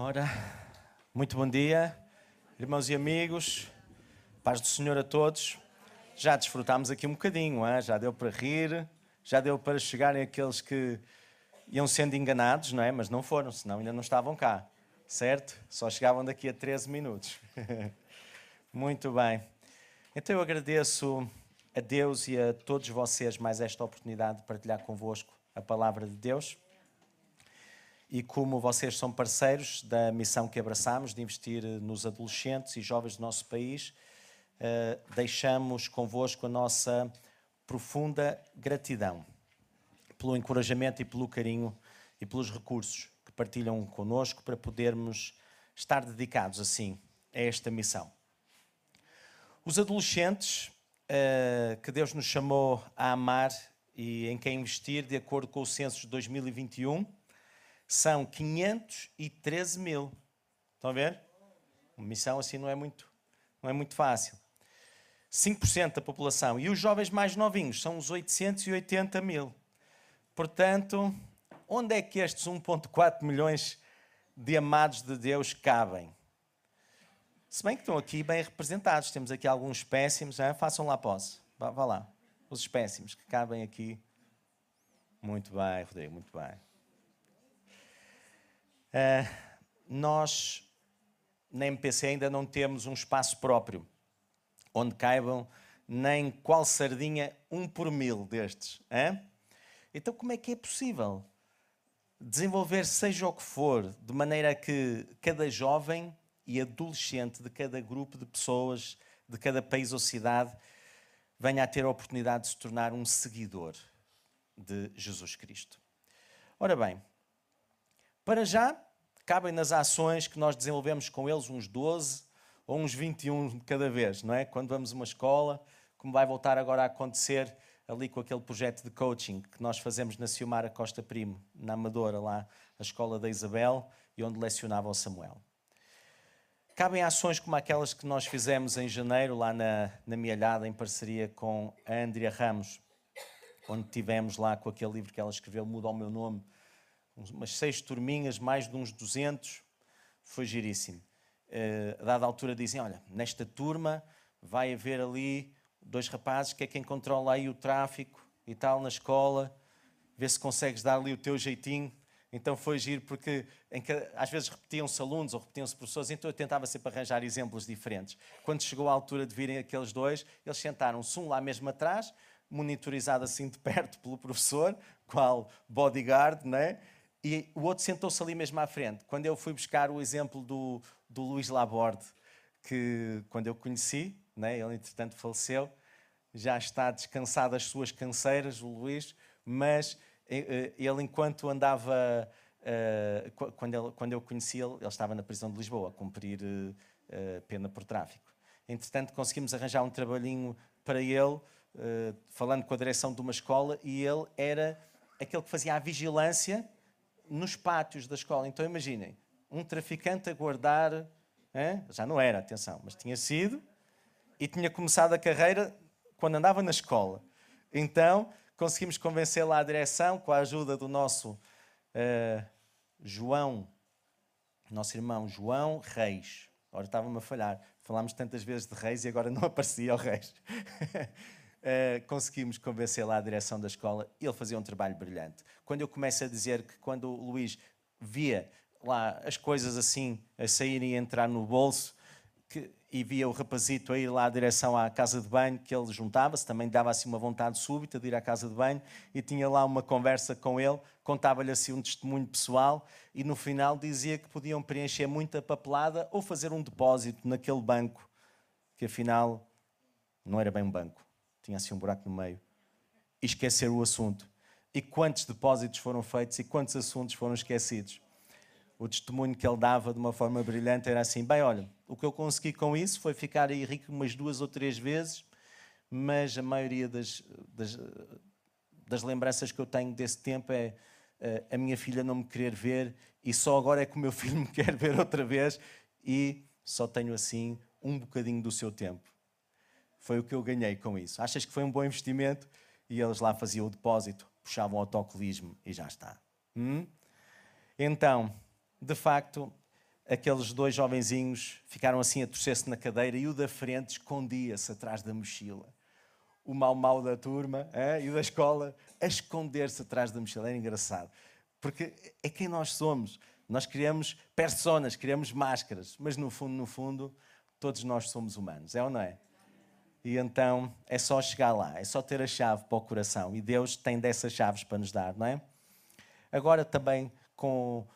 Ora, muito bom dia, irmãos e amigos, paz do Senhor a todos. Já desfrutámos aqui um bocadinho, hein? já deu para rir, já deu para chegarem aqueles que iam sendo enganados, não é? Mas não foram, senão ainda não estavam cá, certo? Só chegavam daqui a 13 minutos. muito bem. Então eu agradeço a Deus e a todos vocês mais esta oportunidade de partilhar convosco a palavra de Deus e como vocês são parceiros da missão que abraçamos de investir nos adolescentes e jovens do nosso país, eh, deixamos convosco a nossa profunda gratidão pelo encorajamento e pelo carinho e pelos recursos que partilham connosco para podermos estar dedicados assim a esta missão. Os adolescentes uh, que Deus nos chamou a amar e em quem investir, de acordo com o censo de 2021, são 513 mil. Estão a ver? Uma missão assim não é muito, não é muito fácil. 5% da população. E os jovens mais novinhos são os 880 mil. Portanto, onde é que estes 1,4 milhões de amados de Deus cabem? Se bem que estão aqui bem representados, temos aqui alguns espécimes, hein? façam lá pose. Vá, vá lá. Os espécimes que cabem aqui. Muito bem, Rodrigo, muito bem. Uh, nós, na MPC, ainda não temos um espaço próprio onde caibam nem qual sardinha um por mil destes. Hein? Então, como é que é possível desenvolver, seja o que for, de maneira que cada jovem e adolescente de cada grupo de pessoas, de cada país ou cidade, venha a ter a oportunidade de se tornar um seguidor de Jesus Cristo? Ora bem, para já, cabem nas ações que nós desenvolvemos com eles uns 12 ou uns 21 de cada vez, não é? Quando vamos a uma escola, como vai voltar agora a acontecer ali com aquele projeto de coaching que nós fazemos na Ciumara Costa Primo, na Amadora, lá, a escola da Isabel, e onde lecionava o Samuel. Cabem ações como aquelas que nós fizemos em janeiro, lá na, na Mialhada, em parceria com a Andrea Ramos, onde tivemos lá com aquele livro que ela escreveu, Muda o Meu Nome, umas seis turminhas, mais de uns 200, foi giríssimo. Uh, a dada altura dizem, olha, nesta turma vai haver ali dois rapazes que é quem controla aí o tráfico e tal na escola, vê se consegues dar ali o teu jeitinho. Então foi giro porque que, às vezes repetiam-se alunos ou repetiam-se professores, então eu tentava sempre arranjar exemplos diferentes. Quando chegou a altura de virem aqueles dois, eles sentaram-se um lá mesmo atrás, monitorizado assim de perto pelo professor, qual bodyguard, né? E o outro sentou-se ali mesmo à frente. Quando eu fui buscar o exemplo do, do Luís Laborde, que quando eu conheci, né, ele entretanto faleceu, já está descansado das suas canseiras, o Luís, mas eh, eh, ele enquanto andava, eh, quando, ele, quando eu conheci ele, ele estava na prisão de Lisboa a cumprir pena por tráfico. Entretanto conseguimos arranjar um trabalhinho para ele, falando com a direção de uma escola, e ele era aquele que fazia a vigilância nos pátios da escola. Então imaginem, um traficante a guardar, hein? já não era, atenção, mas tinha sido e tinha começado a carreira quando andava na escola. Então conseguimos convencer lá a direção com a ajuda do nosso uh, João, nosso irmão João Reis. Agora estava-me a falhar. Falámos tantas vezes de Reis e agora não aparecia o Reis. Uh, conseguimos convencer lá a direção da escola e ele fazia um trabalho brilhante. Quando eu começo a dizer que quando o Luís via lá as coisas assim a saírem e entrar no bolso que, e via o rapazito a ir lá à direção à casa de banho, que ele juntava-se, também dava assim uma vontade súbita de ir à casa de banho e tinha lá uma conversa com ele, contava-lhe assim um testemunho pessoal e no final dizia que podiam preencher muita papelada ou fazer um depósito naquele banco, que afinal não era bem um banco tinha assim um buraco no meio, e esquecer o assunto. E quantos depósitos foram feitos e quantos assuntos foram esquecidos. O testemunho que ele dava de uma forma brilhante era assim: bem, olha, o que eu consegui com isso foi ficar aí rico umas duas ou três vezes, mas a maioria das, das, das lembranças que eu tenho desse tempo é eh, a minha filha não me querer ver e só agora é que o meu filho me quer ver outra vez e só tenho assim um bocadinho do seu tempo. Foi o que eu ganhei com isso. Achas que foi um bom investimento? E eles lá faziam o depósito, puxavam o autocolismo e já está. Hum? Então, de facto, aqueles dois jovenzinhos ficaram assim a torcer-se na cadeira e o da frente escondia-se atrás da mochila. O mau-mau da turma é? e da escola a esconder-se atrás da mochila. Era engraçado. Porque é quem nós somos. Nós criamos personas, criamos máscaras, mas no fundo, no fundo, todos nós somos humanos, é ou não é? E então é só chegar lá, é só ter a chave para o coração. E Deus tem dessas chaves para nos dar, não é? Agora também com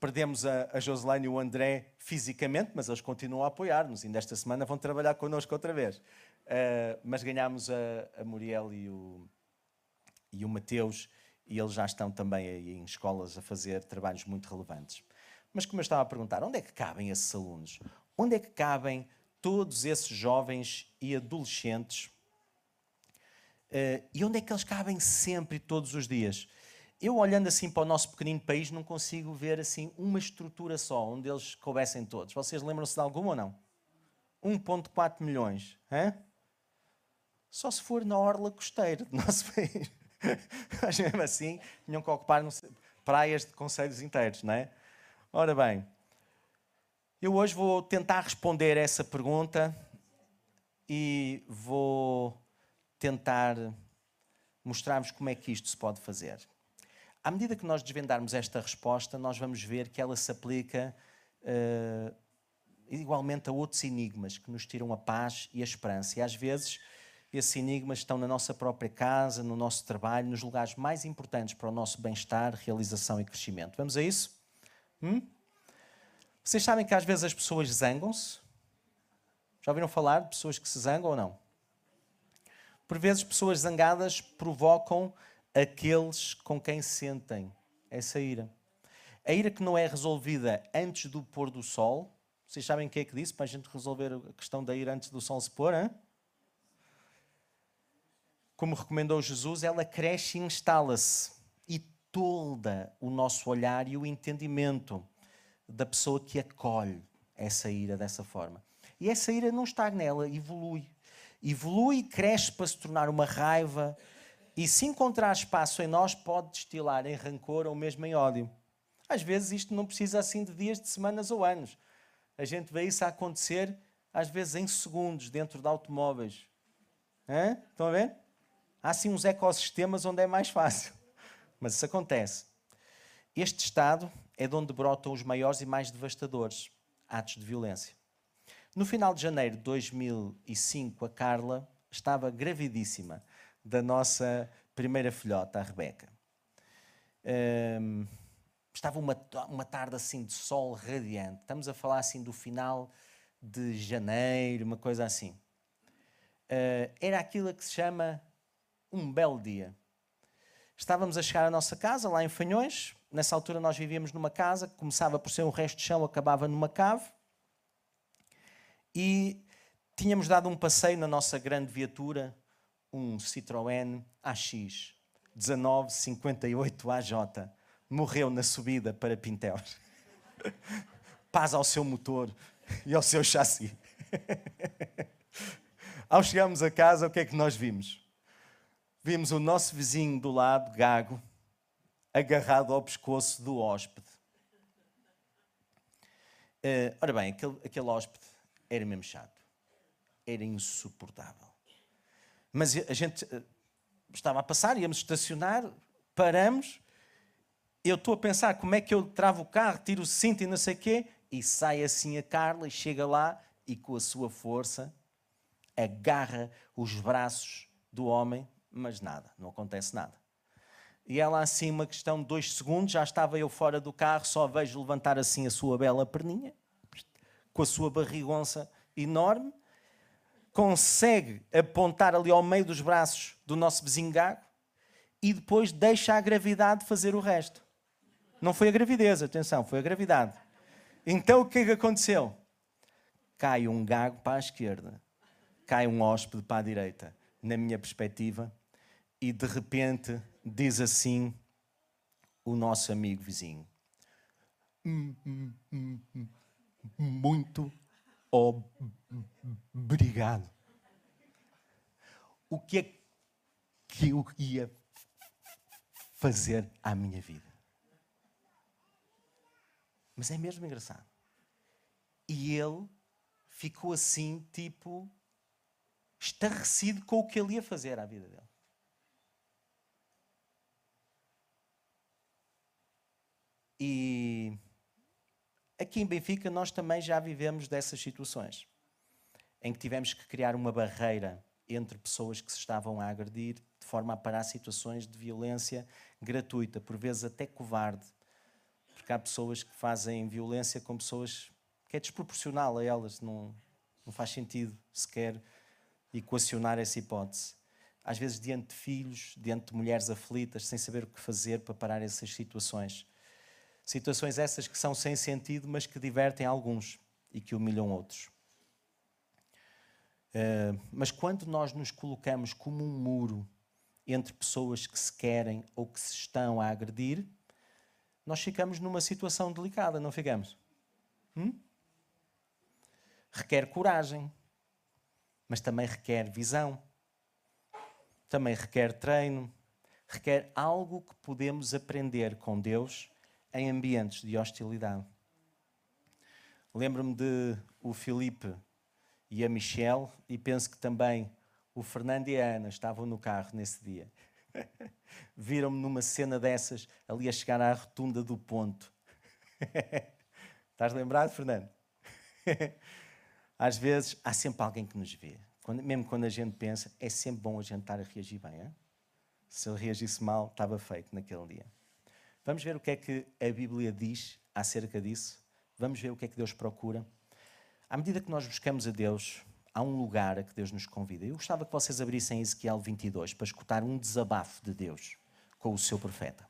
perdemos a, a Joselane e o André fisicamente, mas eles continuam a apoiar-nos. Ainda esta semana vão trabalhar connosco outra vez. Uh, mas ganhámos a, a Muriel e o, e o Mateus, e eles já estão também aí em escolas a fazer trabalhos muito relevantes. Mas como eu estava a perguntar, onde é que cabem esses alunos? Onde é que cabem todos esses jovens e adolescentes? Uh, e onde é que eles cabem sempre, todos os dias? eu olhando assim para o nosso pequenino país não consigo ver assim uma estrutura só onde eles coubessem todos. Vocês lembram-se de alguma ou não? 1.4 milhões. Hein? Só se for na orla costeira do nosso país. Mas mesmo assim, tinham que ocupar praias de conselhos inteiros, não é? Ora bem, eu hoje vou tentar responder essa pergunta e vou tentar mostrar-vos como é que isto se pode fazer. À medida que nós desvendarmos esta resposta, nós vamos ver que ela se aplica uh, igualmente a outros enigmas que nos tiram a paz e a esperança. E às vezes esses enigmas estão na nossa própria casa, no nosso trabalho, nos lugares mais importantes para o nosso bem-estar, realização e crescimento. Vamos a isso? Hum? Vocês sabem que às vezes as pessoas zangam-se? Já ouviram falar de pessoas que se zangam ou não? Por vezes, pessoas zangadas provocam aqueles com quem sentem essa ira. A ira que não é resolvida antes do pôr do sol. Vocês sabem o que é que disse para a gente resolver a questão da ira antes do sol se pôr? Hein? Como recomendou Jesus, ela cresce e instala-se e tolda o nosso olhar e o entendimento da pessoa que acolhe essa ira dessa forma. E essa ira não está nela, evolui. Evolui cresce para se tornar uma raiva, e se encontrar espaço em nós, pode destilar em rancor ou mesmo em ódio. Às vezes isto não precisa assim de dias, de semanas ou anos. A gente vê isso a acontecer, às vezes em segundos, dentro de automóveis. Hã? Estão a ver? Há assim uns ecossistemas onde é mais fácil. Mas isso acontece. Este estado é de onde brotam os maiores e mais devastadores atos de violência. No final de janeiro de 2005, a Carla estava gravidíssima da nossa primeira filhota, a Rebeca. Um, estava uma, uma tarde assim de sol radiante. Estamos a falar assim do final de janeiro, uma coisa assim. Uh, era aquilo que se chama um belo dia. Estávamos a chegar à nossa casa, lá em Fanhões. Nessa altura nós vivíamos numa casa que começava por ser um resto de chão, acabava numa cave. E tínhamos dado um passeio na nossa grande viatura um Citroën AX 1958 AJ morreu na subida para Pinteus. Paz ao seu motor e ao seu chassi. ao chegarmos a casa, o que é que nós vimos? Vimos o nosso vizinho do lado, gago, agarrado ao pescoço do hóspede. Uh, ora bem, aquele, aquele hóspede era mesmo chato. Era insuportável. Mas a gente eh, estava a passar, íamos estacionar, paramos. Eu estou a pensar como é que eu travo o carro, tiro o cinto e não sei o quê, e sai assim a Carla e chega lá e com a sua força agarra os braços do homem, mas nada, não acontece nada. E ela assim, uma questão de dois segundos, já estava eu fora do carro, só vejo levantar assim a sua bela perninha, com a sua barrigonça enorme, consegue apontar ali ao meio dos braços do nosso vizinho gago e depois deixa a gravidade fazer o resto. Não foi a gravidez, atenção, foi a gravidade. Então o que é que aconteceu? Cai um gago para a esquerda, cai um hóspede para a direita, na minha perspectiva, e de repente diz assim o nosso amigo vizinho: Muito obrigado. O que é que eu ia fazer à minha vida? Mas é mesmo engraçado. E ele ficou assim, tipo, estarrecido com o que ele ia fazer à vida dele. E aqui em Benfica nós também já vivemos dessas situações, em que tivemos que criar uma barreira entre pessoas que se estavam a agredir, de forma a parar situações de violência gratuita, por vezes até covarde, porque há pessoas que fazem violência com pessoas que é desproporcional a elas, não, não faz sentido sequer equacionar essa hipótese. Às vezes, diante de filhos, diante de mulheres aflitas, sem saber o que fazer para parar essas situações. Situações essas que são sem sentido, mas que divertem alguns e que humilham outros. Uh, mas quando nós nos colocamos como um muro entre pessoas que se querem ou que se estão a agredir, nós ficamos numa situação delicada, não ficamos? Hum? Requer coragem, mas também requer visão, também requer treino, requer algo que podemos aprender com Deus em ambientes de hostilidade. Lembro-me de o Filipe e a Michelle, e penso que também o Fernando e a Ana estavam no carro nesse dia. Viram-me numa cena dessas, ali a chegar à rotunda do ponto. Estás lembrado, Fernando? Às vezes há sempre alguém que nos vê. Quando, mesmo quando a gente pensa, é sempre bom a gente estar a reagir bem. Hein? Se ele reagisse mal, estava feito naquele dia. Vamos ver o que é que a Bíblia diz acerca disso. Vamos ver o que é que Deus procura. À medida que nós buscamos a Deus, há um lugar a que Deus nos convida. Eu gostava que vocês abrissem Ezequiel 22 para escutar um desabafo de Deus com o seu profeta.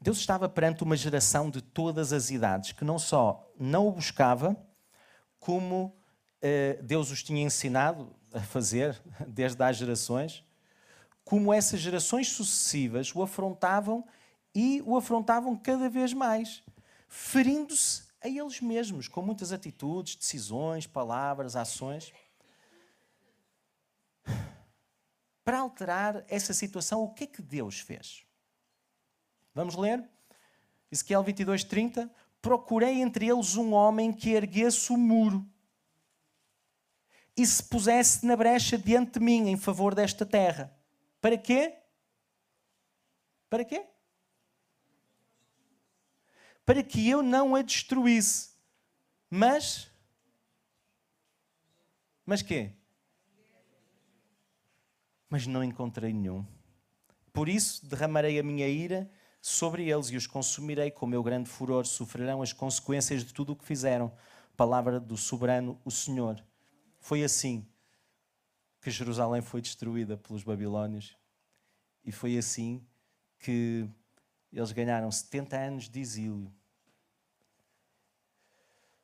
Deus estava perante uma geração de todas as idades que não só não o buscava, como eh, Deus os tinha ensinado a fazer desde as gerações, como essas gerações sucessivas o afrontavam e o afrontavam cada vez mais, ferindo-se a eles mesmos, com muitas atitudes, decisões, palavras, ações. Para alterar essa situação, o que é que Deus fez? Vamos ler? Ezequiel 22, 30. Procurei entre eles um homem que erguesse o muro e se pusesse na brecha diante de mim em favor desta terra. Para quê? Para quê? Para que eu não a destruísse. Mas. Mas quê? Mas não encontrei nenhum. Por isso derramarei a minha ira sobre eles e os consumirei com meu grande furor. Sofrerão as consequências de tudo o que fizeram. Palavra do soberano, o Senhor. Foi assim que Jerusalém foi destruída pelos babilónios e foi assim que eles ganharam 70 anos de exílio.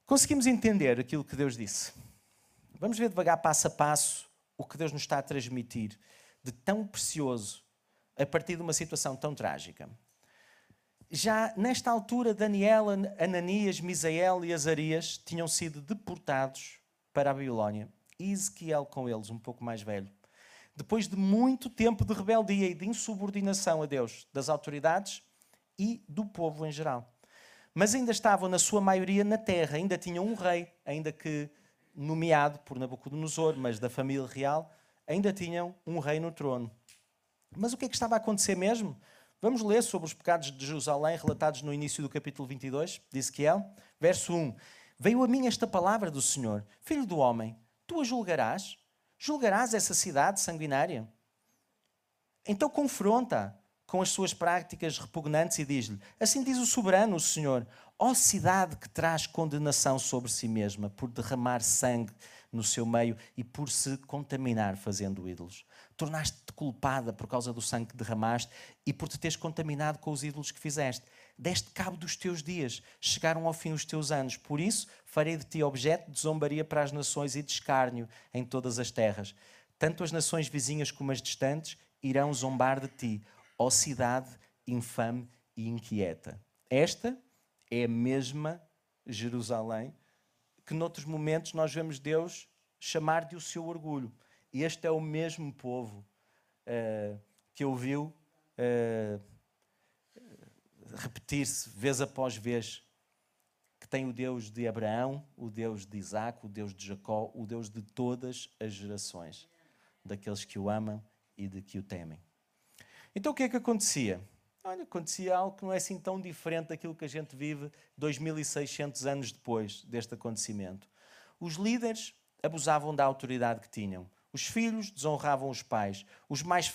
Conseguimos entender aquilo que Deus disse. Vamos ver devagar, passo a passo, o que Deus nos está a transmitir de tão precioso a partir de uma situação tão trágica. Já nesta altura, Daniel, Ananias, Misael e Azarias tinham sido deportados para a Babilónia. Ezequiel com eles, um pouco mais velho. Depois de muito tempo de rebeldia e de insubordinação a Deus, das autoridades e do povo em geral. Mas ainda estavam, na sua maioria, na terra, ainda tinham um rei, ainda que nomeado por Nabucodonosor, mas da família real, ainda tinham um rei no trono. Mas o que é que estava a acontecer mesmo? Vamos ler sobre os pecados de Jerusalém relatados no início do capítulo 22 de Ezequiel, verso 1. Veio a mim esta palavra do Senhor: Filho do homem, tu a julgarás? Julgarás essa cidade sanguinária? Então confronta com as suas práticas repugnantes e diz-lhe: Assim diz o soberano, o Senhor, ó cidade que traz condenação sobre si mesma por derramar sangue no seu meio e por se contaminar fazendo ídolos. Tornaste-te culpada por causa do sangue que derramaste e por te teres contaminado com os ídolos que fizeste deste cabo dos teus dias, chegaram ao fim os teus anos. Por isso, farei de ti objeto de zombaria para as nações e de escárnio em todas as terras. Tanto as nações vizinhas como as distantes irão zombar de ti, ó cidade infame e inquieta. Esta é a mesma Jerusalém que noutros momentos nós vemos Deus chamar de o seu orgulho. Este é o mesmo povo uh, que ouviu uh, repetir-se vez após vez que tem o Deus de Abraão, o Deus de Isaac, o Deus de Jacó, o Deus de todas as gerações, daqueles que o amam e de que o temem. Então o que é que acontecia? Olha, acontecia algo que não é assim tão diferente daquilo que a gente vive 2600 anos depois deste acontecimento. Os líderes abusavam da autoridade que tinham. Os filhos desonravam os pais. Os mais,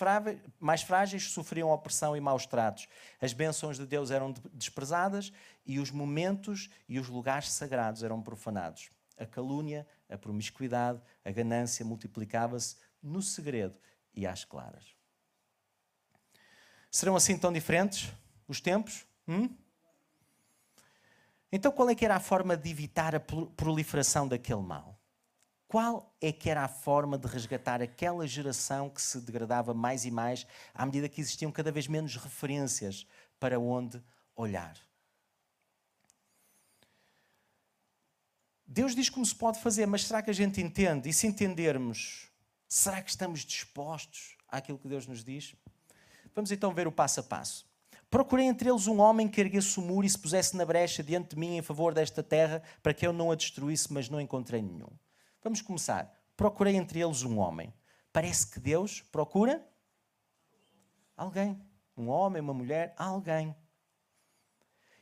mais frágeis sofriam opressão e maus tratos. As bênçãos de Deus eram desprezadas e os momentos e os lugares sagrados eram profanados. A calúnia, a promiscuidade, a ganância multiplicava-se no segredo e às claras. Serão assim tão diferentes os tempos? Hum? Então, qual é que era a forma de evitar a proliferação daquele mal? Qual é que era a forma de resgatar aquela geração que se degradava mais e mais à medida que existiam cada vez menos referências para onde olhar? Deus diz como se pode fazer, mas será que a gente entende? E se entendermos, será que estamos dispostos àquilo que Deus nos diz? Vamos então ver o passo a passo. Procurei entre eles um homem que erguesse o muro e se pusesse na brecha diante de mim em favor desta terra, para que eu não a destruísse, mas não encontrei nenhum. Vamos começar. Procurei entre eles um homem. Parece que Deus procura alguém. Um homem, uma mulher, alguém.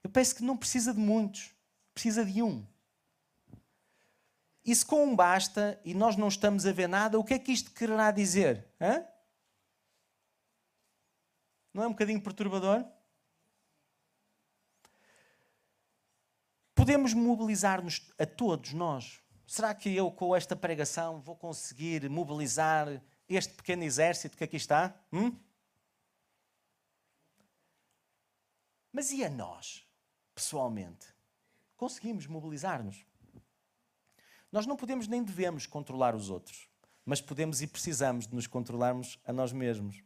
Eu penso que não precisa de muitos, precisa de um. E se com um basta e nós não estamos a ver nada, o que é que isto quererá dizer? Hã? Não é um bocadinho perturbador? Podemos mobilizar-nos a todos nós Será que eu, com esta pregação, vou conseguir mobilizar este pequeno exército que aqui está? Hum? Mas e a nós, pessoalmente? Conseguimos mobilizar-nos? Nós não podemos nem devemos controlar os outros, mas podemos e precisamos de nos controlarmos a nós mesmos.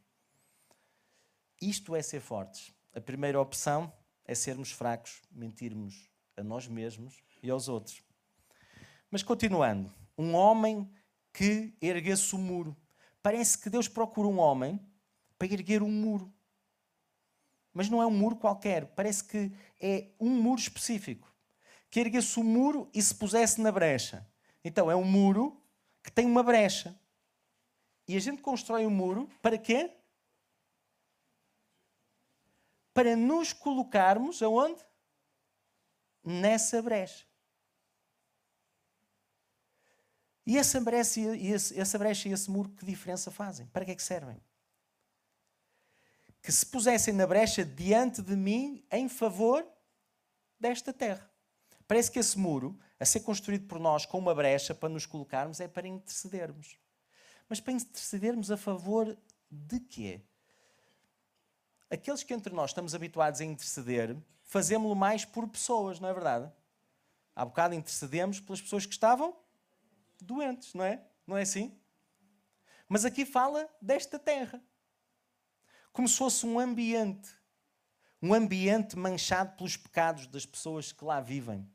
Isto é ser fortes. A primeira opção é sermos fracos, mentirmos a nós mesmos e aos outros. Mas continuando, um homem que erguesse o muro. Parece que Deus procura um homem para erguer um muro. Mas não é um muro qualquer, parece que é um muro específico. Que erguesse o muro e se pusesse na brecha. Então é um muro que tem uma brecha. E a gente constrói um muro para quê? Para nos colocarmos aonde? Nessa brecha. E essa brecha, e esse, essa brecha e esse muro, que diferença fazem? Para que é que servem? Que se pusessem na brecha diante de mim em favor desta terra. Parece que esse muro, a ser construído por nós com uma brecha para nos colocarmos, é para intercedermos. Mas para intercedermos a favor de quê? Aqueles que entre nós estamos habituados a interceder, fazemos-lo mais por pessoas, não é verdade? Há bocado intercedemos pelas pessoas que estavam doentes, não é? Não é assim? Mas aqui fala desta terra. Como se fosse um ambiente. Um ambiente manchado pelos pecados das pessoas que lá vivem.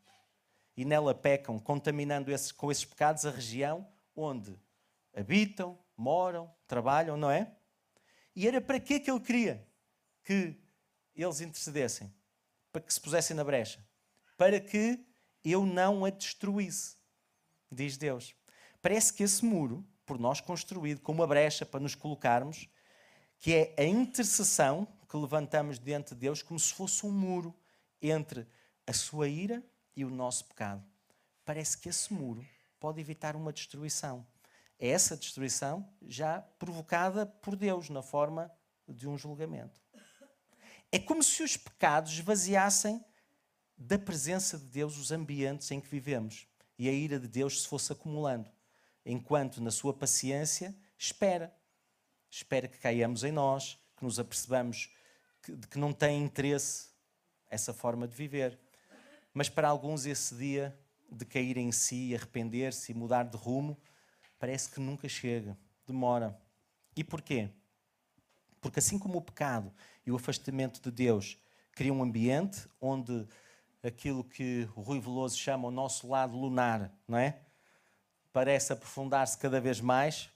E nela pecam, contaminando com esses pecados a região onde habitam, moram, trabalham, não é? E era para quê que ele queria que eles intercedessem? Para que se pusessem na brecha. Para que eu não a destruísse diz Deus. Parece que esse muro, por nós construído com uma brecha para nos colocarmos, que é a intercessão que levantamos diante de Deus como se fosse um muro entre a sua ira e o nosso pecado. Parece que esse muro pode evitar uma destruição. É essa destruição já provocada por Deus na forma de um julgamento. É como se os pecados esvaziassem da presença de Deus os ambientes em que vivemos e a ira de Deus se fosse acumulando, enquanto na sua paciência espera. Espera que caiamos em nós, que nos apercebamos que, de que não tem interesse essa forma de viver. Mas para alguns esse dia de cair em si, arrepender-se e mudar de rumo, parece que nunca chega, demora. E porquê? Porque assim como o pecado e o afastamento de Deus criam um ambiente onde aquilo que o Rui Veloso chama o nosso lado lunar, não é? Parece aprofundar-se cada vez mais,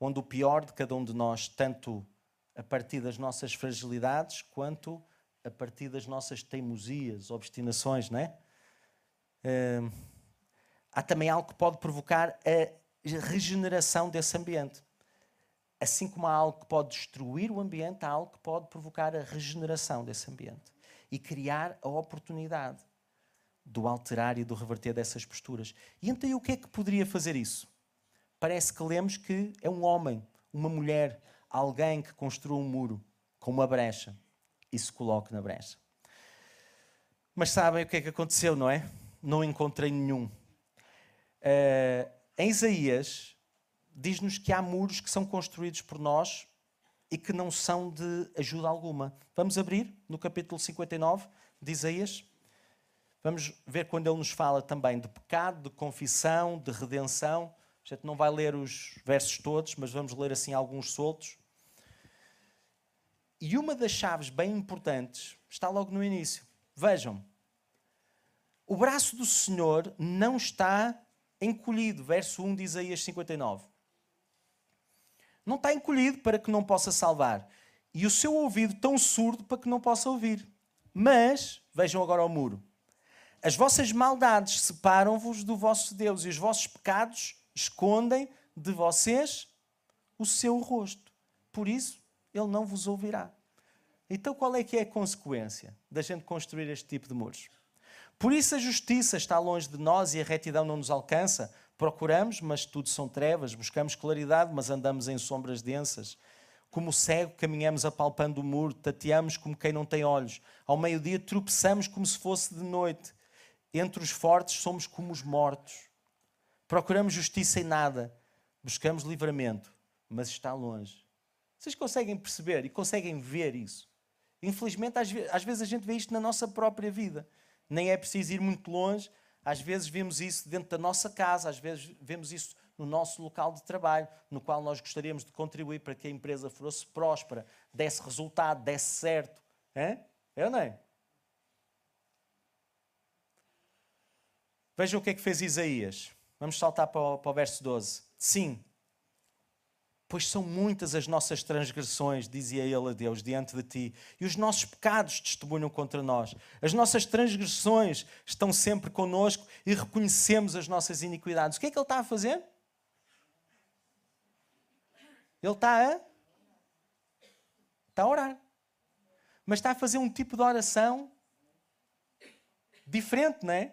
onde o pior de cada um de nós, tanto a partir das nossas fragilidades, quanto a partir das nossas teimosias, obstinações, não é? Uh, há também algo que pode provocar a regeneração desse ambiente. Assim como há algo que pode destruir o ambiente, há algo que pode provocar a regeneração desse ambiente e criar a oportunidade do alterar e do reverter dessas posturas. E então o que é que poderia fazer isso? Parece que lemos que é um homem, uma mulher, alguém que construiu um muro com uma brecha e se coloca na brecha. Mas sabem o que é que aconteceu, não é? Não encontrei nenhum. Uh, em Isaías, diz-nos que há muros que são construídos por nós e que não são de ajuda alguma. Vamos abrir no capítulo 59 de Isaías. Vamos ver quando ele nos fala também de pecado, de confissão, de redenção. A gente não vai ler os versos todos, mas vamos ler assim alguns soltos. E uma das chaves bem importantes está logo no início. Vejam, o braço do Senhor não está encolhido. Verso 1 de Isaías 59. Não está encolhido para que não possa salvar, e o seu ouvido tão surdo para que não possa ouvir. Mas, vejam agora o muro: as vossas maldades separam-vos do vosso Deus, e os vossos pecados escondem de vocês o seu rosto. Por isso, ele não vos ouvirá. Então, qual é que é a consequência da gente construir este tipo de muros? Por isso, a justiça está longe de nós e a retidão não nos alcança, Procuramos, mas tudo são trevas, buscamos claridade, mas andamos em sombras densas. Como cego, caminhamos apalpando o muro, tateamos como quem não tem olhos. Ao meio-dia, tropeçamos como se fosse de noite. Entre os fortes, somos como os mortos. Procuramos justiça em nada, buscamos livramento, mas está longe. Vocês conseguem perceber e conseguem ver isso? Infelizmente, às vezes a gente vê isto na nossa própria vida. Nem é preciso ir muito longe às vezes vemos isso dentro da nossa casa, às vezes vemos isso no nosso local de trabalho, no qual nós gostaríamos de contribuir para que a empresa fosse próspera, desse resultado, desse certo. É? Ou não é? Vejam o que é que fez Isaías. Vamos saltar para o, para o verso 12. Sim, Pois são muitas as nossas transgressões, dizia ele a Deus, diante de ti, e os nossos pecados testemunham contra nós. As nossas transgressões estão sempre conosco e reconhecemos as nossas iniquidades. O que é que ele está a fazer? Ele está a. Está a orar. Mas está a fazer um tipo de oração diferente, não é?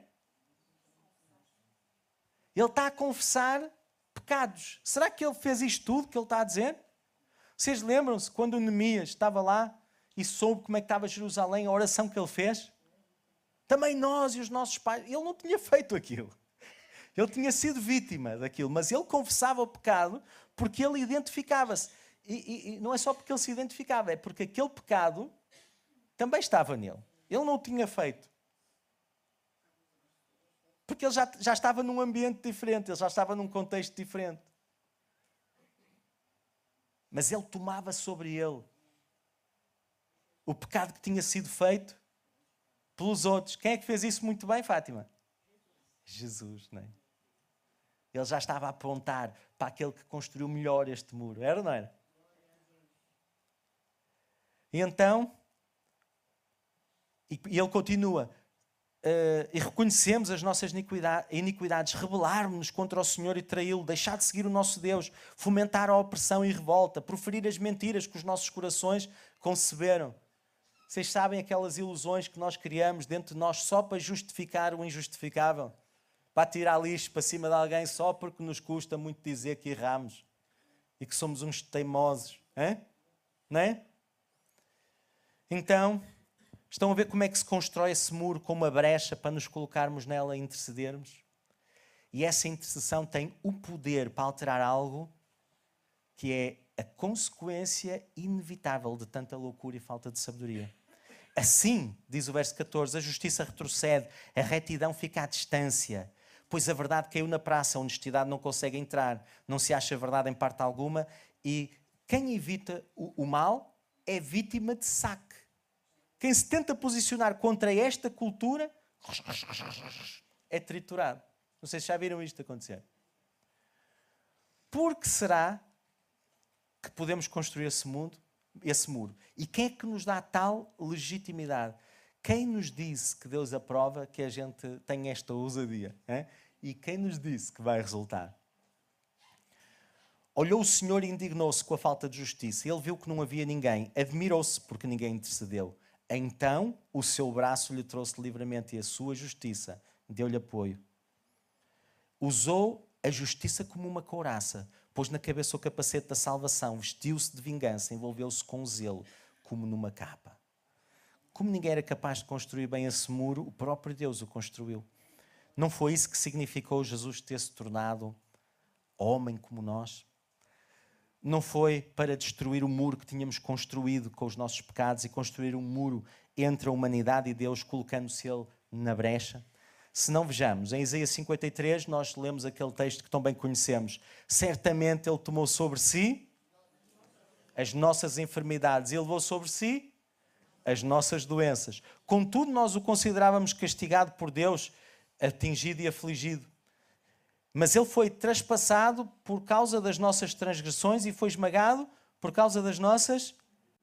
Ele está a confessar pecados. Será que ele fez isto tudo que ele está a dizer? Vocês lembram-se quando Neemias estava lá e soube como é que estava Jerusalém, a oração que ele fez? Também nós e os nossos pais. Ele não tinha feito aquilo. Ele tinha sido vítima daquilo, mas ele confessava o pecado porque ele identificava-se. E, e, e, não é só porque ele se identificava, é porque aquele pecado também estava nele. Ele não o tinha feito. Porque ele já, já estava num ambiente diferente, ele já estava num contexto diferente. Mas ele tomava sobre ele o pecado que tinha sido feito pelos outros. Quem é que fez isso muito bem, Fátima? Jesus, não é? Ele já estava a apontar para aquele que construiu melhor este muro. Era ou não era? E então, e ele continua: uh, e reconhecemos as nossas iniquidades, rebelarmos-nos contra o Senhor e traí-lo, deixar de seguir o nosso Deus, fomentar a opressão e revolta, proferir as mentiras que os nossos corações conceberam. Vocês sabem aquelas ilusões que nós criamos dentro de nós só para justificar o injustificável? Para tirar lixo para cima de alguém só porque nos custa muito dizer que erramos e que somos uns teimosos. Hein? Não é? Então, Estão a ver como é que se constrói esse muro com uma brecha para nos colocarmos nela e intercedermos? E essa intercessão tem o poder para alterar algo que é a consequência inevitável de tanta loucura e falta de sabedoria. Assim, diz o verso 14, a justiça retrocede, a retidão fica à distância, pois a verdade caiu na praça, a honestidade não consegue entrar, não se acha verdade em parte alguma, e quem evita o, mal é vítima de saque. Quem se tenta posicionar contra esta cultura é triturado. Não sei se já viram isto acontecer. Por que será que podemos construir esse mundo, esse muro? E quem é que nos dá tal legitimidade? Quem nos disse que Deus aprova que a gente tem esta ousadia? Hein? E quem nos disse que vai resultar? Olhou o Senhor e indignou-se com a falta de justiça. Ele viu que não havia ninguém. Admirou-se porque ninguém intercedeu. Então o seu braço lhe trouxe livramento e a sua justiça deu-lhe apoio. Usou a justiça como uma couraça, pôs na cabeça o capacete da salvação, vestiu-se de vingança, envolveu-se com zelo, como numa capa. Como ninguém era capaz de construir bem esse muro, o próprio Deus o construiu. Não foi isso que significou Jesus ter se tornado homem como nós? Não foi para destruir o muro que tínhamos construído com os nossos pecados e construir um muro entre a humanidade e Deus, colocando-se Ele na brecha? Se não vejamos, em Isaías 53, nós lemos aquele texto que tão bem conhecemos. Certamente Ele tomou sobre si as nossas enfermidades e levou sobre si as nossas doenças. Contudo, nós o considerávamos castigado por Deus, atingido e afligido. Mas ele foi traspassado por causa das nossas transgressões e foi esmagado por causa das nossas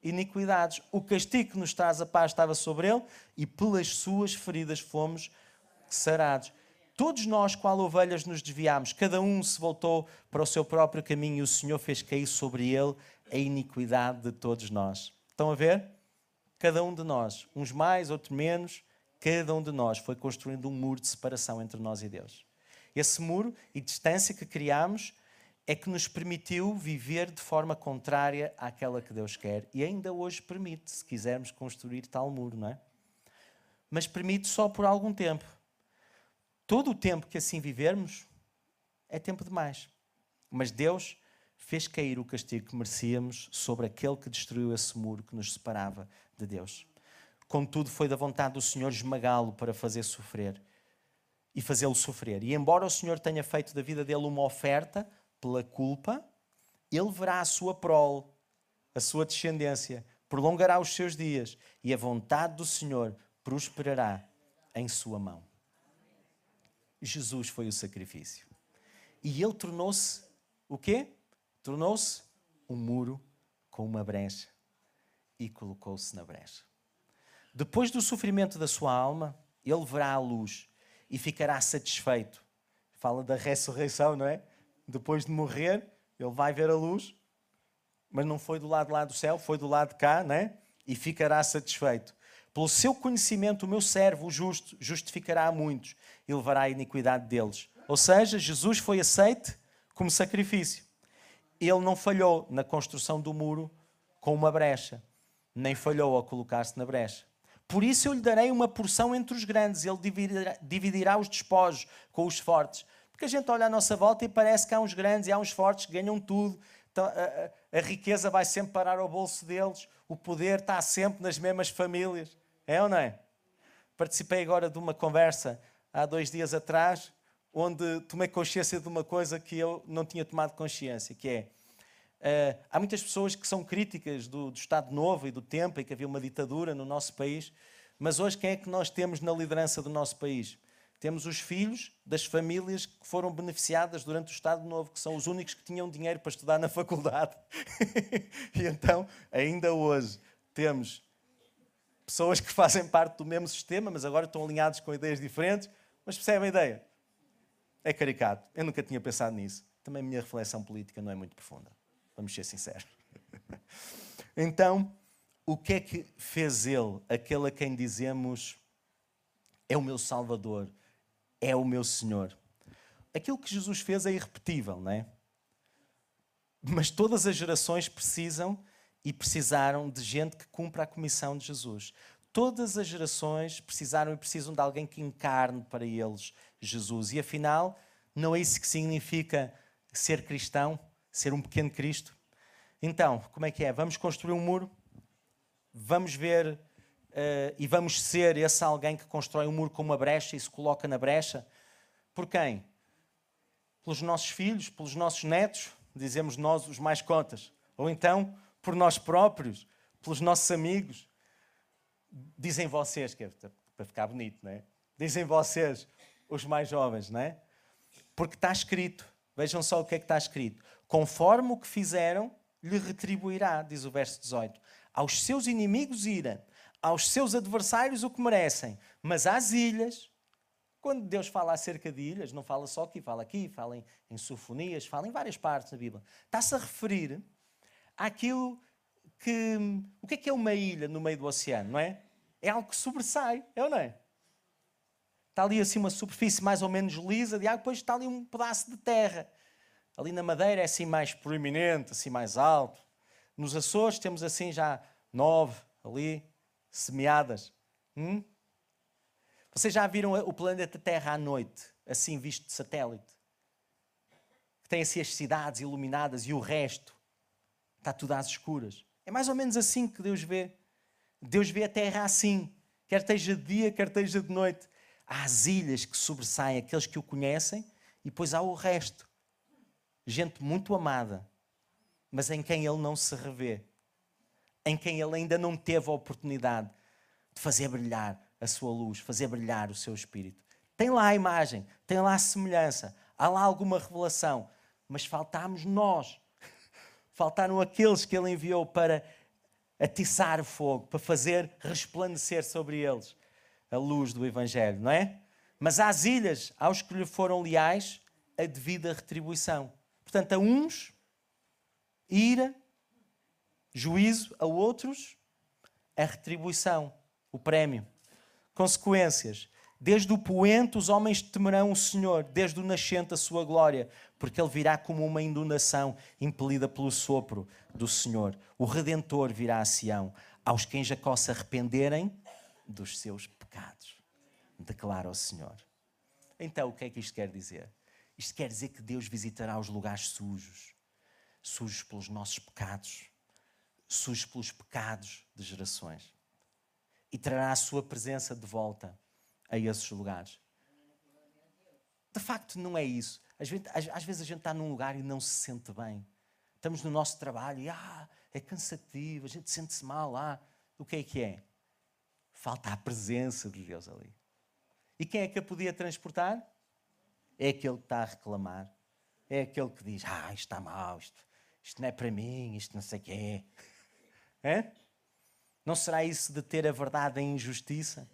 iniquidades. O castigo que nos traz a paz estava sobre ele e pelas suas feridas fomos sarados. Todos nós, qual ovelhas, nos desviámos, cada um se voltou para o seu próprio caminho e o Senhor fez cair sobre ele a iniquidade de todos nós. Estão a ver? Cada um de nós, uns mais, outros menos, cada um de nós foi construindo um muro de separação entre nós e Deus. Esse muro e distância que criamos é que nos permitiu viver de forma contrária àquela que Deus quer e ainda hoje permite, se quisermos construir tal muro, não é? Mas permite só por algum tempo. Todo o tempo que assim vivermos é tempo demais. Mas Deus fez cair o castigo que merecíamos sobre aquele que destruiu esse muro que nos separava de Deus. Contudo, foi da vontade do Senhor esmagá-lo para fazer sofrer e fazê-lo sofrer. E embora o Senhor tenha feito da vida dele uma oferta pela culpa, ele verá a sua prole, a sua descendência, prolongará os seus dias e a vontade do Senhor prosperará em sua mão. Jesus foi o sacrifício. E ele tornou-se o quê? Tornou-se um muro com uma brecha e colocou-se na brecha. Depois do sofrimento da sua alma, ele verá a luz e ficará satisfeito. Fala da ressurreição, não é? Depois de morrer, ele vai ver a luz, mas não foi do lado lá do céu, foi do lado de cá, não é? E ficará satisfeito. Pelo seu conhecimento, o meu servo, o justo, justificará a muitos e levará a iniquidade deles. Ou seja, Jesus foi aceite como sacrifício. Ele não falhou na construção do muro com uma brecha, nem falhou ao colocar-se na brecha. Por isso eu lhe darei uma porção entre os grandes, ele dividirá, dividirá os despojos com os fortes. Porque a gente olha à nossa volta e parece que há uns grandes e há uns fortes que ganham tudo. Então, a, a, a riqueza vai sempre parar ao bolso deles, o poder está sempre nas mesmas famílias. É ou não é? Participei agora de uma conversa há dois dias atrás, onde tomei consciência de uma coisa que eu não tinha tomado consciência, que é Uh, há muitas pessoas que são críticas do, do, Estado Novo e do tempo em que havia uma ditadura no nosso país, mas hoje quem é que nós temos na liderança do nosso país? Temos os filhos das famílias que foram beneficiadas durante o Estado Novo, que são os únicos que tinham dinheiro para estudar na faculdade. e então, ainda hoje, temos pessoas que fazem parte do mesmo sistema, mas agora estão alinhados com ideias diferentes. Mas percebem a ideia? É caricato. Eu nunca tinha pensado nisso. Também a minha reflexão política não é muito profunda. Vamos ser sinceros. Então, o que é que fez ele, aquele a quem dizemos é o meu Salvador, é o meu Senhor? Aquilo que Jesus fez é irrepetível, não é? Mas todas as gerações precisam e precisaram de gente que cumpra a comissão de Jesus. Todas as gerações precisaram e precisam de alguém que encarne para eles Jesus. E afinal, não é isso que significa ser cristão? Ser um pequeno Cristo. Então, como é que é? Vamos construir um muro? Vamos ver uh, e vamos ser esse alguém que constrói um muro com uma brecha e se coloca na brecha? Por quem? Pelos nossos filhos, pelos nossos netos, dizemos nós os mais contas. Ou então por nós próprios, pelos nossos amigos. Dizem vocês, que é para ficar bonito, não é? Dizem vocês, os mais jovens, não é? Porque está escrito. Vejam só o que é que está escrito. Conforme o que fizeram, lhe retribuirá, diz o verso 18. Aos seus inimigos ira, aos seus adversários o que merecem, mas às ilhas, quando Deus fala acerca de ilhas, não fala só aqui, fala aqui, fala em, em sofonias, fala em várias partes da Bíblia. Está-se a referir àquilo que. O que é que é uma ilha no meio do oceano, não é? É algo que sobressai, é ou não é? Está ali assim uma superfície mais ou menos lisa de água, depois está ali um pedaço de terra. Ali na Madeira é assim mais proeminente, assim mais alto. Nos Açores temos assim já nove ali, semeadas. Hum? Vocês já viram o planeta Terra à noite, assim visto de satélite? Tem assim as cidades iluminadas e o resto está tudo às escuras. É mais ou menos assim que Deus vê. Deus vê a Terra assim, quer esteja de dia, quer esteja de noite. Há as ilhas que sobressaem aqueles que o conhecem e depois há o resto. Gente muito amada, mas em quem ele não se revê, em quem ele ainda não teve a oportunidade de fazer brilhar a sua luz, fazer brilhar o seu espírito. Tem lá a imagem, tem lá a semelhança, há lá alguma revelação, mas faltámos nós. Faltaram aqueles que ele enviou para atiçar o fogo, para fazer resplandecer sobre eles a luz do Evangelho, não é? Mas às ilhas, aos que lhe foram leais, a devida retribuição. Portanto, a uns, ira, juízo, a outros, a retribuição, o prémio. Consequências. Desde o poente os homens temerão o Senhor, desde o nascente a sua glória, porque ele virá como uma inundação impelida pelo sopro do Senhor. O Redentor virá a Sião, aos que em Jacó se arrependerem dos seus pecados. Declara o Senhor. Então, o que é que isto quer dizer? Isto quer dizer que Deus visitará os lugares sujos, sujos pelos nossos pecados, sujos pelos pecados de gerações e trará a sua presença de volta a esses lugares. De facto, não é isso. Às vezes, às vezes a gente está num lugar e não se sente bem. Estamos no nosso trabalho e ah, é cansativo, a gente sente-se mal lá. O que é que é? Falta a presença de Deus ali. E quem é que a podia transportar? É aquele que está a reclamar. É aquele que diz: Ah, isto está mal, isto, isto não é para mim, isto não sei o quê. É? Não será isso de ter a verdade em injustiça?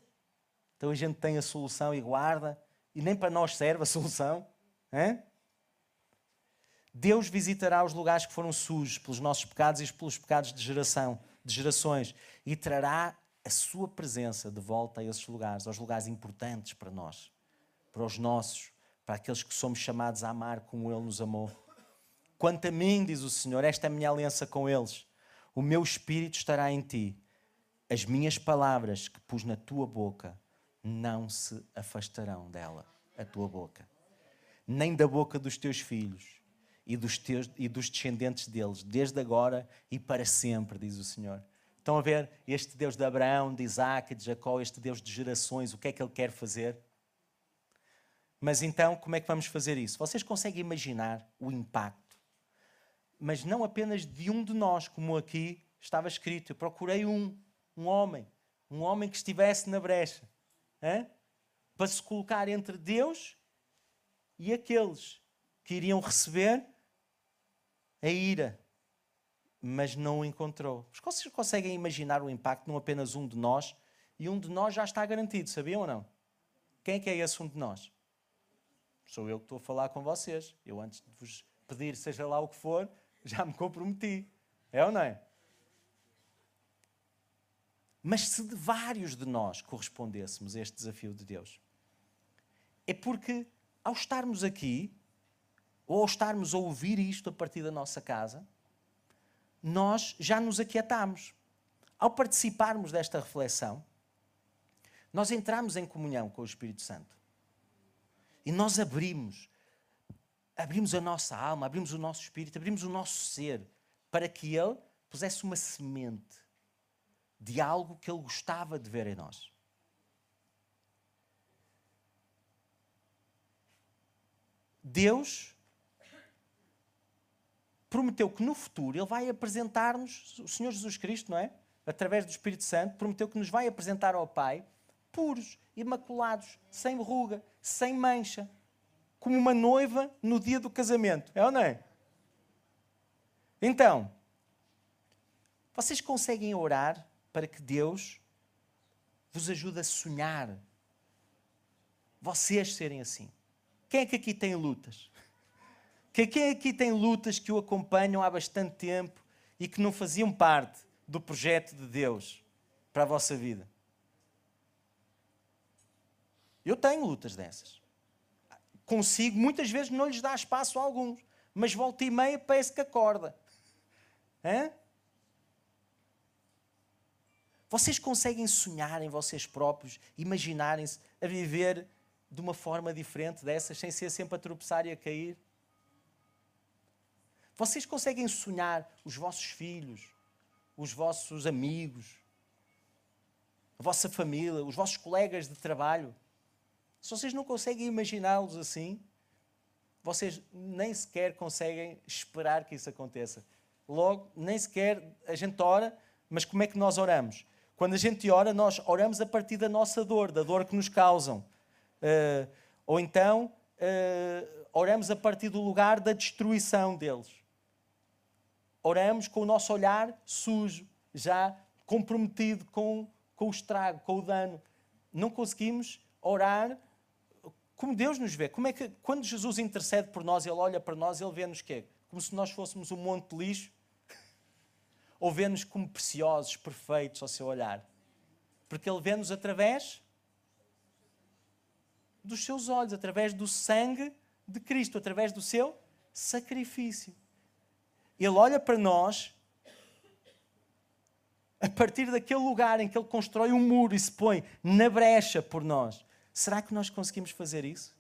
Então a gente tem a solução e guarda, e nem para nós serve a solução. É? Deus visitará os lugares que foram sujos pelos nossos pecados e pelos pecados de geração, de gerações, e trará a sua presença de volta a esses lugares, aos lugares importantes para nós, para os nossos, para aqueles que somos chamados a amar como Ele nos amou. Quanto a mim, diz o Senhor, esta é a minha aliança com eles. O meu espírito estará em ti as minhas palavras que pus na tua boca não se afastarão dela, a tua boca, nem da boca dos teus filhos e dos, teus, e dos descendentes deles, desde agora e para sempre, diz o Senhor. Estão a ver este Deus de Abraão, de Isaac, de Jacó, este Deus de gerações, o que é que ele quer fazer? Mas então, como é que vamos fazer isso? Vocês conseguem imaginar o impacto, mas não apenas de um de nós, como aqui estava escrito. Eu procurei um, um homem, um homem que estivesse na brecha, para se colocar entre Deus e aqueles que iriam receber a ira, mas não o encontrou. Vocês conseguem imaginar o impacto não apenas um de nós, e um de nós já está garantido, sabiam ou não? Quem é que é esse um de nós? Sou eu que estou a falar com vocês. Eu, antes de vos pedir, seja lá o que for, já me comprometi. É ou não é? Mas se de vários de nós correspondêssemos a este desafio de Deus, é porque ao estarmos aqui, ou ao estarmos a ouvir isto a partir da nossa casa, nós já nos aquietamos. Ao participarmos desta reflexão, nós entramos em comunhão com o Espírito Santo. E nós abrimos, abrimos a nossa alma, abrimos o nosso espírito, abrimos o nosso ser, para que Ele pusesse uma semente de algo que ele gostava de ver em nós. Deus prometeu que no futuro ele vai apresentar-nos, o Senhor Jesus Cristo, não é? Através do Espírito Santo, prometeu que nos vai apresentar ao Pai puros, imaculados, sem verruga, sem mancha, como uma noiva no dia do casamento. É ou não é? Então, vocês conseguem orar para que Deus vos ajude a sonhar. Vocês serem assim. Quem é que aqui tem lutas? Quem aqui tem lutas que o acompanham há bastante tempo e que não faziam parte do projeto de Deus para a vossa vida? Eu tenho lutas dessas. Consigo, muitas vezes não lhes dá espaço a alguns, mas volta e meia parece que acorda. Hã? Vocês conseguem sonhar em vocês próprios, imaginarem-se a viver de uma forma diferente dessas, sem ser sempre a tropeçar e a cair? Vocês conseguem sonhar os vossos filhos, os vossos amigos, a vossa família, os vossos colegas de trabalho? Se vocês não conseguem imaginá-los assim, vocês nem sequer conseguem esperar que isso aconteça. Logo, nem sequer a gente ora, mas como é que nós oramos? Quando a gente ora, nós oramos a partir da nossa dor, da dor que nos causam. Uh, ou então, uh, oramos a partir do lugar da destruição deles. Oramos com o nosso olhar sujo, já comprometido com, com o estrago, com o dano. Não conseguimos orar como Deus nos vê. Como é que, quando Jesus intercede por nós, Ele olha para nós, Ele vê-nos quê? Como se nós fôssemos um monte de lixo ou vê-nos como preciosos, perfeitos ao seu olhar? Porque Ele vê-nos através dos seus olhos, através do sangue de Cristo, através do seu sacrifício. Ele olha para nós a partir daquele lugar em que Ele constrói um muro e se põe na brecha por nós. Será que nós conseguimos fazer isso?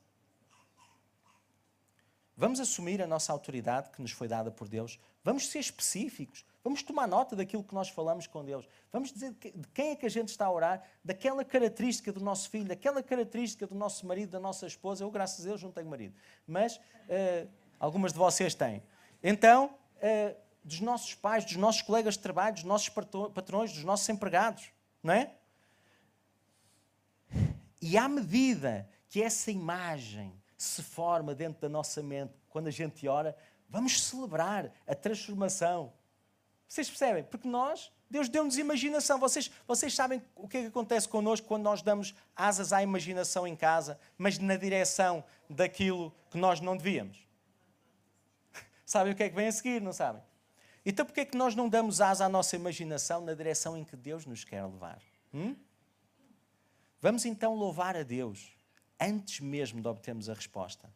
Vamos assumir a nossa autoridade que nos foi dada por Deus. Vamos ser específicos. Vamos tomar nota daquilo que nós falamos com Deus. Vamos dizer de quem é que a gente está a orar, daquela característica do nosso filho, daquela característica do nosso marido, da nossa esposa. Eu, graças a Deus, não tenho marido. Mas uh, algumas de vocês têm. Então, uh, dos nossos pais, dos nossos colegas de trabalho, dos nossos patrões, dos nossos empregados. Não é? E à medida que essa imagem se forma dentro da nossa mente, quando a gente ora, vamos celebrar a transformação vocês percebem? Porque nós, Deus deu-nos imaginação. Vocês, vocês sabem o que é que acontece connosco quando nós damos asas à imaginação em casa, mas na direção daquilo que nós não devíamos? sabem o que é que vem a seguir, não sabem? Então, porquê é que nós não damos asa à nossa imaginação na direção em que Deus nos quer levar? Hum? Vamos então louvar a Deus antes mesmo de obtermos a resposta.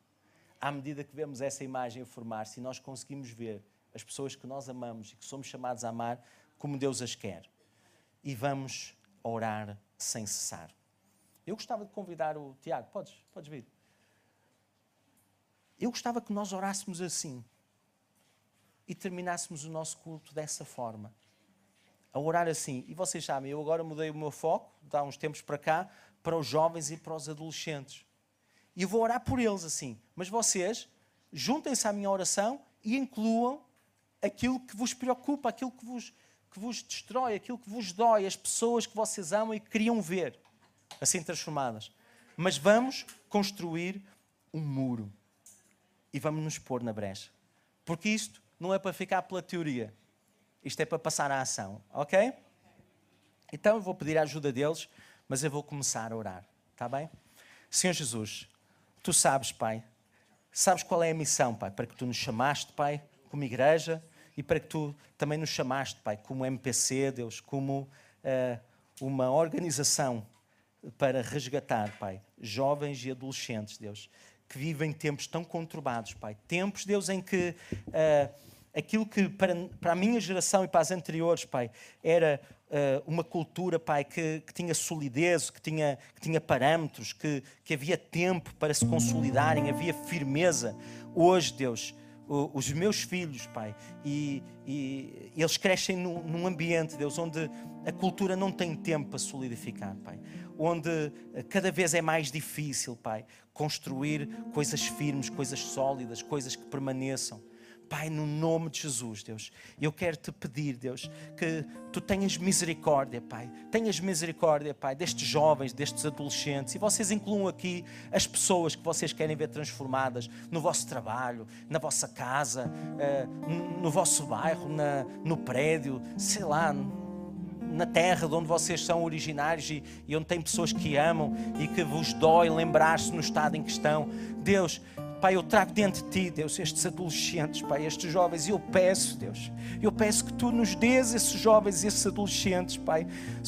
À medida que vemos essa imagem formar-se e nós conseguimos ver as pessoas que nós amamos e que somos chamados a amar como Deus as quer. E vamos orar sem cessar. Eu gostava de convidar o Tiago, podes, podes vir. Eu gostava que nós orássemos assim e terminássemos o nosso culto dessa forma. A orar assim. E vocês sabem, eu agora mudei o meu foco, há uns tempos para cá, para os jovens e para os adolescentes. E vou orar por eles assim. Mas vocês, juntem-se à minha oração e incluam aquilo que vos preocupa, aquilo que vos, que vos destrói, aquilo que vos dói, as pessoas que vocês amam e queriam ver assim transformadas. Mas vamos construir um muro e vamos nos pôr na brecha. Porque isto não é para ficar pela teoria, isto é para passar à ação, ok? Então eu vou pedir a ajuda deles, mas eu vou começar a orar, está bem? Senhor Jesus, tu sabes, Pai, sabes qual é a missão, Pai, para que tu nos chamaste, Pai, como igreja, e para que tu também nos chamaste, Pai, como MPC, Deus, como uh, uma organização para resgatar, Pai, jovens e adolescentes, Deus, que vivem tempos tão conturbados, Pai. Tempos, Deus, em que uh, aquilo que para, para a minha geração e para as anteriores, Pai, era uh, uma cultura, Pai, que, que, tinha solidez, que tinha, que tinha parâmetros, que, que havia tempo para se consolidarem, havia firmeza. Hoje, Deus, os meus filhos, Pai, e, e eles crescem num, num, ambiente, Deus, onde a cultura não tem tempo para solidificar, Pai, onde eh, cada vez é mais difícil, Pai, construir coisas firmes, coisas sólidas, coisas que permaneçam. Pai, no nome de Jesus, Deus, eu quero te pedir, Deus, que tu tenhas misericórdia, Pai. Tenhas misericórdia, Pai, destes jovens, destes adolescentes. E vocês incluam aqui as pessoas que vocês querem ver transformadas no vosso trabalho, na vossa casa, eh, no vosso bairro, no prédio, sei lá, na terra de onde vocês são originários e, e onde tem pessoas que amam e que vos dói lembrar-se no estado em que estão. Deus, Pai, eu trago diante de Ti, Deus, estes adolescentes, Pai, estes jovens, e eu peço, Deus, eu peço que Tu nos dês esses jovens, esses adolescentes, Pai.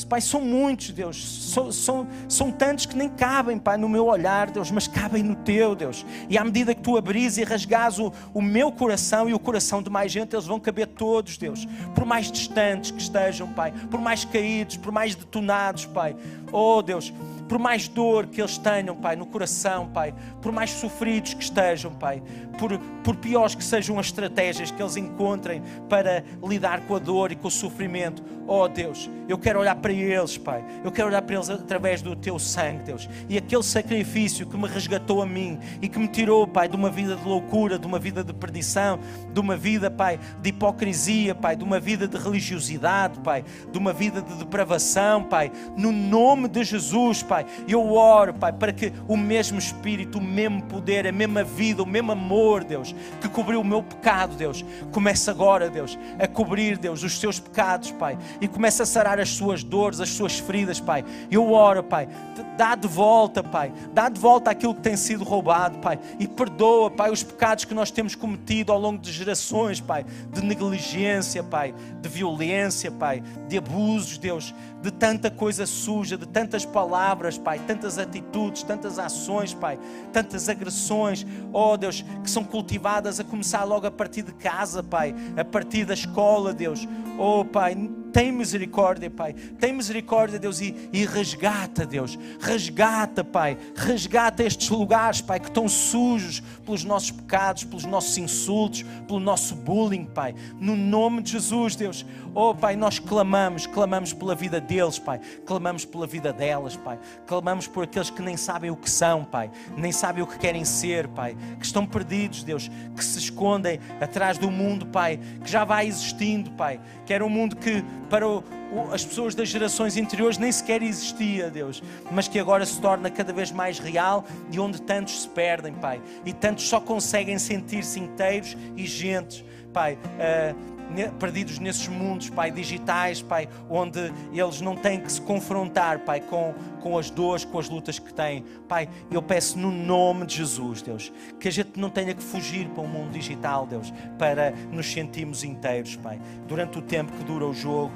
Pai, são muitos, Deus, são, são, são tantos que nem cabem, Pai, no meu olhar, Deus, mas cabem no Teu, Deus. E à medida que Tu abris e rasgas o, o meu coração e o coração de mais gente, eles vão caber todos, Deus, por mais distantes que estejam, Pai, por mais caídos, por mais detonados, Pai. Oh, Deus, por mais dor que eles tenham, Pai, no coração, Pai, por mais sofridos que estejam, Pai, por, por piores que sejam as estratégias que eles encontrem para lidar com a dor e com o sofrimento, oh Deus, eu quero olhar para eles, Pai, eu quero olhar para eles através do Teu sangue, Deus, e aquele sacrifício que me resgatou a mim e que me tirou, Pai, de uma vida de loucura, de uma vida de perdição, de uma vida, Pai, de hipocrisia, Pai, de uma vida de religiosidade, Pai, de uma vida de depravação, Pai, no nome de Jesus, Pai, eu oro, Pai, para que o mesmo Espírito, o mesmo poder, a mesma vida, o mesmo amor, Deus, que cobriu o meu pecado, Deus, comece agora, Deus, a cobrir, Deus, os seus pecados, Pai, e comece a sarar as suas dores, as suas feridas, Pai. Eu oro, Pai, dá de volta, Pai, dá de volta aquilo que tem sido roubado, Pai, e perdoa, Pai, os pecados que nós temos cometido ao longo de gerações, Pai, de negligência, Pai, de violência, Pai, de abusos, Deus de tanta coisa suja, de tantas palavras, Pai, tantas atitudes, tantas ações, Pai, tantas agressões, oh Deus, que são cultivadas a começar logo a partir de casa, Pai, a partir da escola, Deus, oh Pai, tem misericórdia, Pai. Tem misericórdia, Deus, e, e, resgata, Deus. Resgata, Pai. Resgata estes lugares, Pai, que estão sujos pelos nossos pecados, pelos nossos insultos, pelo nosso bullying, Pai. No nome de Jesus, Deus. Oh, Pai, nós clamamos, clamamos pela vida deles, Pai. Clamamos pela vida delas, Pai. Clamamos por aqueles que nem sabem o que são, Pai. Nem sabem o que querem ser, Pai. Que estão perdidos, Deus. Que se escondem atrás do mundo, Pai. Que já vai existindo, Pai. Que era um mundo que para o, o, as pessoas das gerações anteriores nem sequer existia, Deus, mas que agora se torna cada vez mais real e onde tantos se perdem, Pai, e tantos só conseguem sentir-se inteiros e gentes, Pai. Uh, perdidos nesses mundos, Pai, digitais, Pai, onde eles não têm que se confrontar, Pai, com, com as dores, com as lutas que têm. Pai, eu peço no nome de Jesus, Deus, que a gente não tenha que fugir para o mundo digital, Deus, para nos sentirmos inteiros, Pai. Durante o tempo que dura o jogo,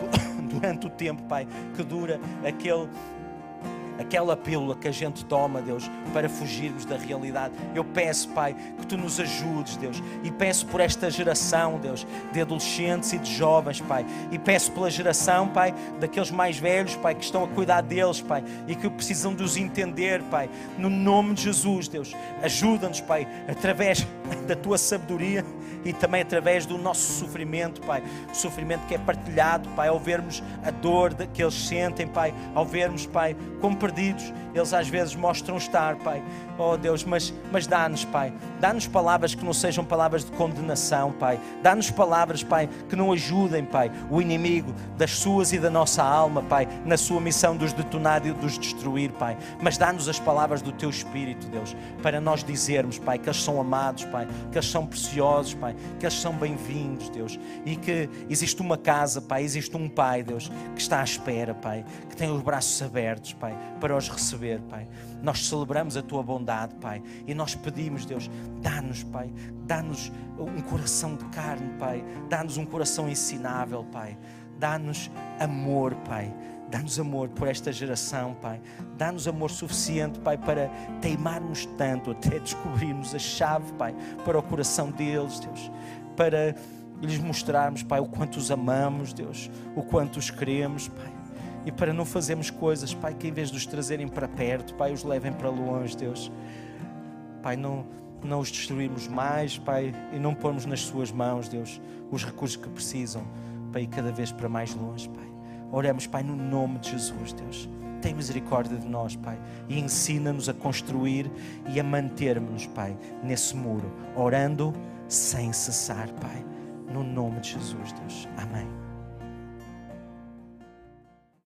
durante o tempo, Pai, que dura aquele aquela pílula que a gente toma, Deus, para fugirmos da realidade. Eu peço, Pai, que tu nos ajudes, Deus, e peço por esta geração, Deus, de adolescentes e de jovens, Pai, e peço pela geração, Pai, daqueles mais velhos, Pai, que estão a cuidar deles, Pai, e que precisam de os entender, Pai, no nome de Jesus, Deus, ajuda-nos, Pai, através da tua sabedoria e também através do nosso sofrimento, Pai. Sofrimento que é partilhado, Pai, ao vermos a dor que eles sentem, Pai, ao vermos, Pai, como perdidos, eles às vezes mostram estar, Pai. Oh Deus, mas, mas dá-nos, Pai, dá-nos palavras que não sejam palavras de condenação, Pai. Dá-nos palavras, Pai, que não ajudem, Pai, o inimigo das suas e da nossa alma, Pai, na sua missão de os detonar e de os destruir, Pai. Mas dá-nos as palavras do Teu Espírito, Deus, para nós dizermos, Pai, que eles são amados, Pai, que eles são preciosos, Pai, que eles são bem-vindos, Deus, e que existe uma casa, Pai, existe um Pai, Deus, que está à espera, Pai, que tem os braços abertos, Pai, para os receber, Pai. Nós celebramos a tua bondade, Pai, e nós pedimos, Deus, dá-nos, Pai, dá-nos um coração de carne, Pai, dá-nos um coração ensinável, Pai, dá-nos amor, Pai. Dá-nos amor por esta geração, Pai. Dá-nos amor suficiente, Pai, para teimarmos tanto até descobrirmos a chave, Pai, para o coração deles, Deus. Para lhes mostrarmos, Pai, o quanto os amamos, Deus. O quanto os queremos, Pai e para não fazermos coisas, Pai, que em vez de os trazerem para perto, Pai, os levem para longe, Deus. Pai, não, não os destruirmos mais, Pai, e não pormos nas Suas mãos, Deus, os recursos que precisam para ir cada vez para mais longe, Pai. Oremos, Pai, no nome de Jesus, Deus. Tem misericórdia de nós, Pai, e ensina-nos a construir e a mantermos, Pai, nesse muro, orando sem cessar, Pai. No nome de Jesus, Deus. Amém.